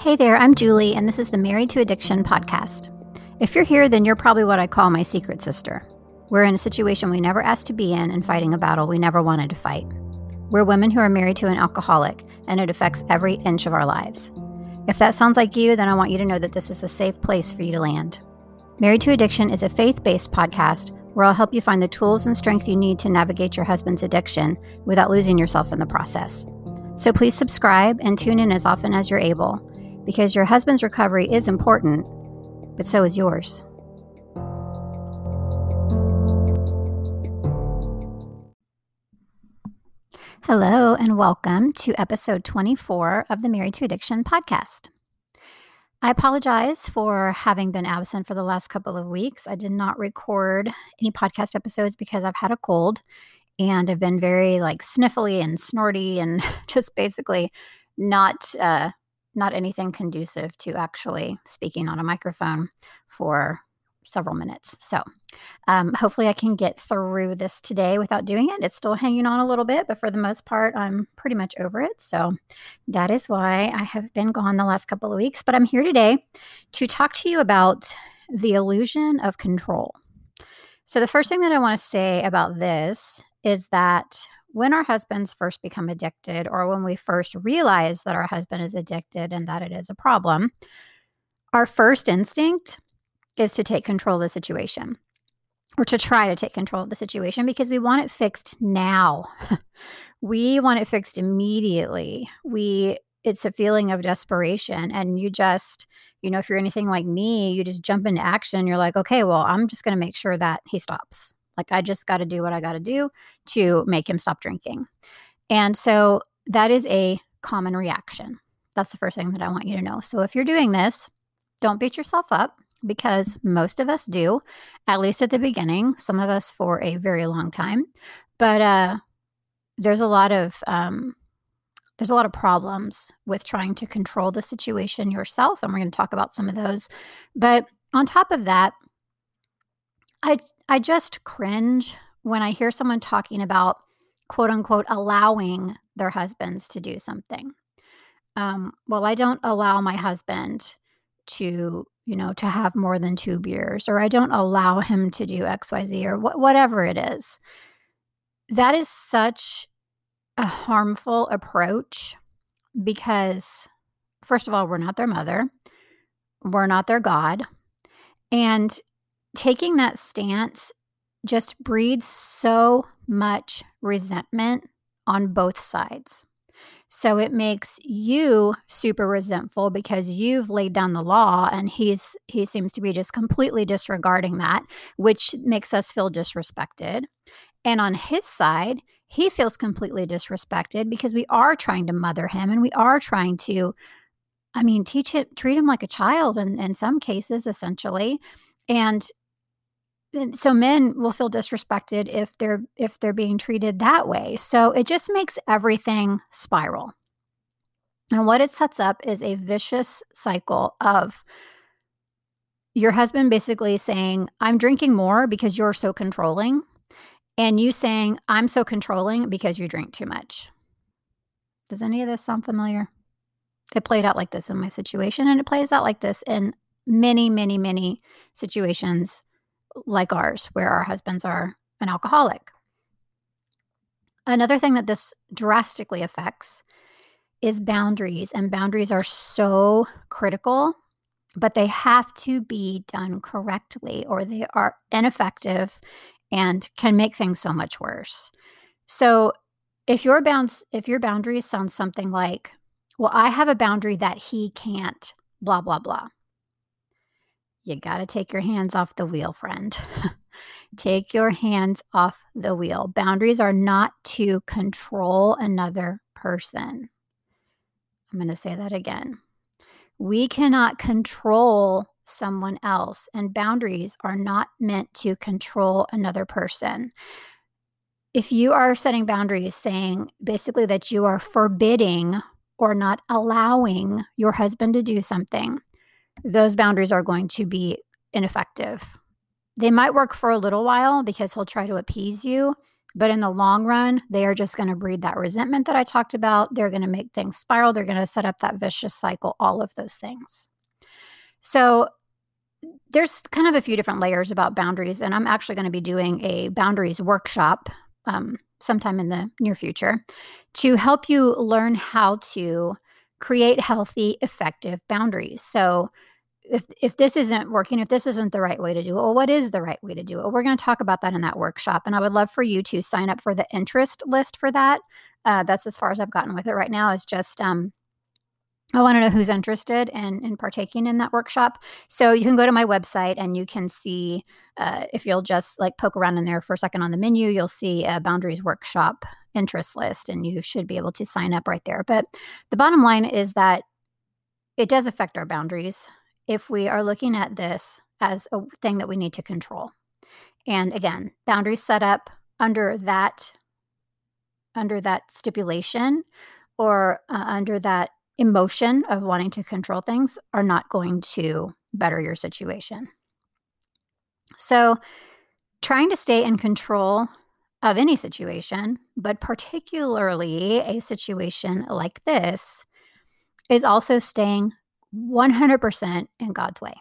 Hey there, I'm Julie, and this is the Married to Addiction podcast. If you're here, then you're probably what I call my secret sister. We're in a situation we never asked to be in and fighting a battle we never wanted to fight. We're women who are married to an alcoholic, and it affects every inch of our lives. If that sounds like you, then I want you to know that this is a safe place for you to land. Married to Addiction is a faith based podcast where I'll help you find the tools and strength you need to navigate your husband's addiction without losing yourself in the process. So please subscribe and tune in as often as you're able, because your husband's recovery is important, but so is yours. Hello, and welcome to episode 24 of the Married to Addiction podcast. I apologize for having been absent for the last couple of weeks. I did not record any podcast episodes because I've had a cold and I've been very like sniffly and snorty and just basically not uh, not anything conducive to actually speaking on a microphone for several minutes. So, um, hopefully, I can get through this today without doing it. It's still hanging on a little bit, but for the most part, I'm pretty much over it. So, that is why I have been gone the last couple of weeks. But I'm here today to talk to you about the illusion of control. So, the first thing that I want to say about this is that when our husbands first become addicted, or when we first realize that our husband is addicted and that it is a problem, our first instinct is to take control of the situation or to try to take control of the situation because we want it fixed now. we want it fixed immediately. We it's a feeling of desperation and you just, you know, if you're anything like me, you just jump into action. You're like, "Okay, well, I'm just going to make sure that he stops." Like I just got to do what I got to do to make him stop drinking. And so that is a common reaction. That's the first thing that I want you to know. So if you're doing this, don't beat yourself up because most of us do, at least at the beginning, some of us for a very long time. But uh, there's a lot of um, there's a lot of problems with trying to control the situation yourself, and we're going to talk about some of those. But on top of that, I I just cringe when I hear someone talking about quote unquote allowing their husbands to do something. Um, well, I don't allow my husband to you know, to have more than two beers, or I don't allow him to do XYZ, or wh- whatever it is. That is such a harmful approach because, first of all, we're not their mother, we're not their God. And taking that stance just breeds so much resentment on both sides. So it makes you super resentful because you've laid down the law and he's he seems to be just completely disregarding that, which makes us feel disrespected. And on his side, he feels completely disrespected because we are trying to mother him and we are trying to I mean, teach him treat him like a child in, in some cases, essentially. And so men will feel disrespected if they're if they're being treated that way. So it just makes everything spiral. And what it sets up is a vicious cycle of your husband basically saying i'm drinking more because you're so controlling and you saying i'm so controlling because you drink too much. Does any of this sound familiar? It played out like this in my situation and it plays out like this in many many many situations like ours, where our husbands are an alcoholic. Another thing that this drastically affects is boundaries, and boundaries are so critical, but they have to be done correctly or they are ineffective and can make things so much worse. So, if your bounds if your boundaries sound something like, well, I have a boundary that he can't, blah, blah, blah you got to take your hands off the wheel, friend. take your hands off the wheel. Boundaries are not to control another person. I'm going to say that again. We cannot control someone else, and boundaries are not meant to control another person. If you are setting boundaries, saying basically that you are forbidding or not allowing your husband to do something, those boundaries are going to be ineffective. They might work for a little while because he'll try to appease you, But in the long run, they are just going to breed that resentment that I talked about. They're going to make things spiral. They're going to set up that vicious cycle, all of those things. So, there's kind of a few different layers about boundaries, and I'm actually going to be doing a boundaries workshop um, sometime in the near future to help you learn how to create healthy, effective boundaries. So, if if this isn't working, if this isn't the right way to do it, well, what is the right way to do it? We're going to talk about that in that workshop, and I would love for you to sign up for the interest list for that. Uh, that's as far as I've gotten with it right now. Is just um, I want to know who's interested in, in partaking in that workshop. So you can go to my website and you can see uh, if you'll just like poke around in there for a second on the menu, you'll see a boundaries workshop interest list and you should be able to sign up right there. But the bottom line is that it does affect our boundaries if we are looking at this as a thing that we need to control. And again, boundaries set up under that under that stipulation or uh, under that emotion of wanting to control things are not going to better your situation. So, trying to stay in control of any situation, but particularly a situation like this, is also staying 100% in God's way.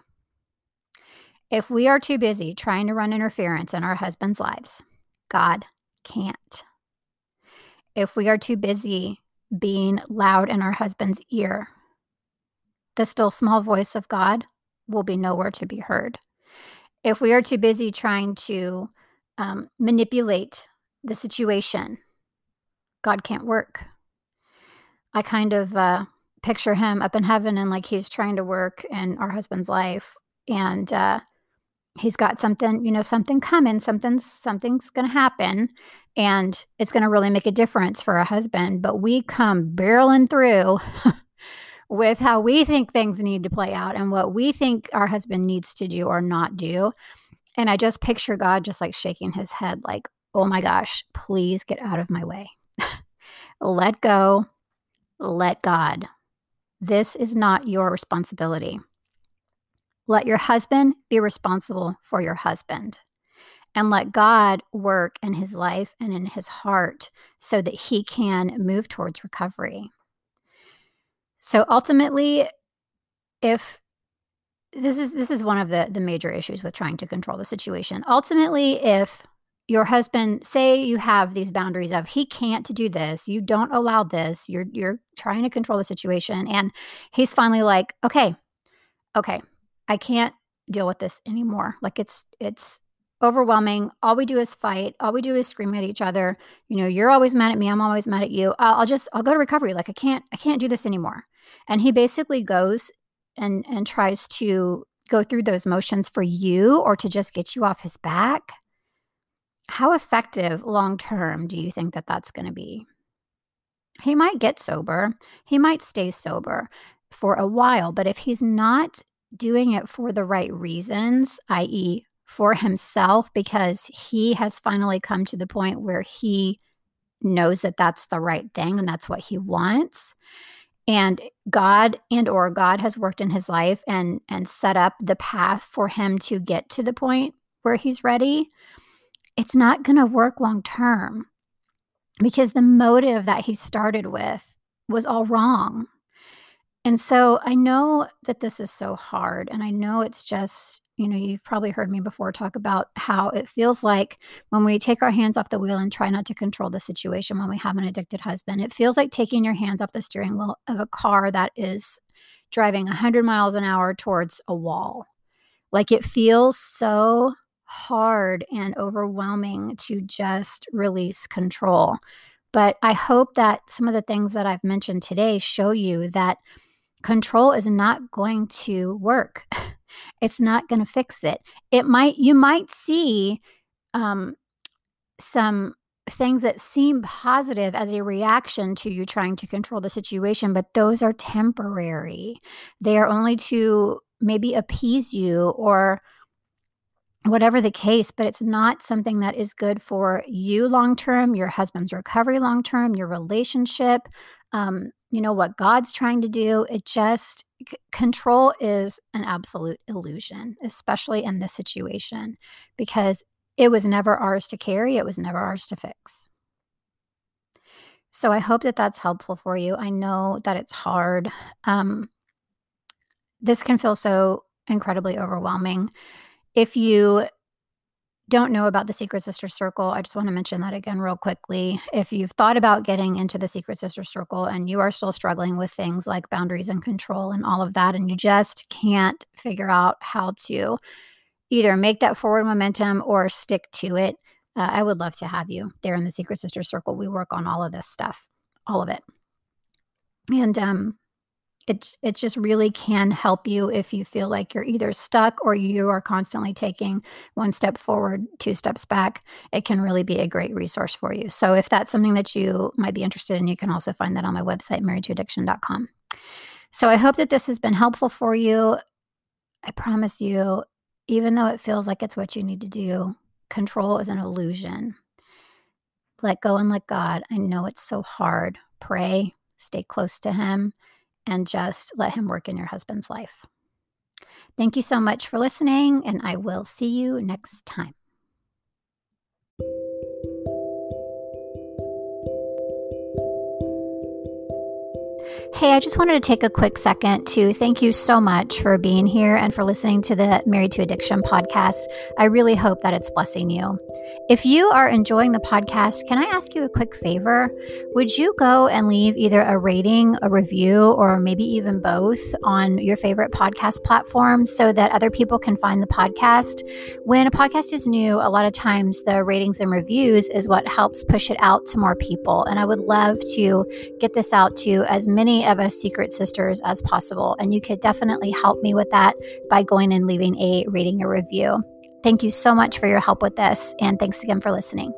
If we are too busy trying to run interference in our husband's lives, God can't. If we are too busy being loud in our husband's ear, the still small voice of God will be nowhere to be heard. If we are too busy trying to um, manipulate the situation, God can't work. I kind of uh, picture him up in heaven and like he's trying to work in our husband's life, and uh, he's got something, you know, something coming, something's something's going to happen, and it's going to really make a difference for a husband. But we come barreling through with how we think things need to play out and what we think our husband needs to do or not do. And I just picture God just like shaking his head, like, oh my gosh, please get out of my way. let go, let God. This is not your responsibility. Let your husband be responsible for your husband and let God work in his life and in his heart so that he can move towards recovery. So ultimately, if this is this is one of the the major issues with trying to control the situation. Ultimately, if your husband say you have these boundaries of he can't do this, you don't allow this, you're you're trying to control the situation and he's finally like, "Okay. Okay. I can't deal with this anymore. Like it's it's overwhelming. All we do is fight. All we do is scream at each other. You know, you're always mad at me. I'm always mad at you. I'll, I'll just, I'll go to recovery. Like I can't, I can't do this anymore. And he basically goes and, and tries to go through those motions for you or to just get you off his back. How effective long term do you think that that's going to be? He might get sober. He might stay sober for a while, but if he's not doing it for the right reasons, i.e., for himself because he has finally come to the point where he knows that that's the right thing and that's what he wants and god and or god has worked in his life and and set up the path for him to get to the point where he's ready it's not going to work long term because the motive that he started with was all wrong. And so i know that this is so hard and i know it's just you know, you've probably heard me before talk about how it feels like when we take our hands off the wheel and try not to control the situation when we have an addicted husband, it feels like taking your hands off the steering wheel of a car that is driving 100 miles an hour towards a wall. Like it feels so hard and overwhelming to just release control. But I hope that some of the things that I've mentioned today show you that control is not going to work. It's not going to fix it. It might, you might see um, some things that seem positive as a reaction to you trying to control the situation, but those are temporary. They are only to maybe appease you or whatever the case, but it's not something that is good for you long term, your husband's recovery long term, your relationship, um, you know, what God's trying to do. It just, c- control is an absolute illusion, especially in this situation, because it was never ours to carry, it was never ours to fix. So I hope that that's helpful for you. I know that it's hard. Um, this can feel so incredibly overwhelming. If you don't know about the Secret Sister Circle, I just want to mention that again, real quickly. If you've thought about getting into the Secret Sister Circle and you are still struggling with things like boundaries and control and all of that, and you just can't figure out how to either make that forward momentum or stick to it, uh, I would love to have you there in the Secret Sister Circle. We work on all of this stuff, all of it. And um, it it just really can help you if you feel like you're either stuck or you are constantly taking one step forward, two steps back. It can really be a great resource for you. So if that's something that you might be interested in, you can also find that on my website marriedtoaddiction.com. So I hope that this has been helpful for you. I promise you, even though it feels like it's what you need to do, control is an illusion. Let go and let God. I know it's so hard. Pray, stay close to Him and just let Him work in your husband's life. Thank you so much for listening, and I will see you next time. Hey, I just wanted to take a quick second to thank you so much for being here and for listening to the Married to Addiction podcast. I really hope that it's blessing you. If you are enjoying the podcast, can I ask you a quick favor? Would you go and leave either a rating, a review, or maybe even both on your favorite podcast platform so that other people can find the podcast? When a podcast is new, a lot of times the ratings and reviews is what helps push it out to more people. And I would love to get this out to as many of us secret sisters as possible. And you could definitely help me with that by going and leaving a rating or review. Thank you so much for your help with this, and thanks again for listening.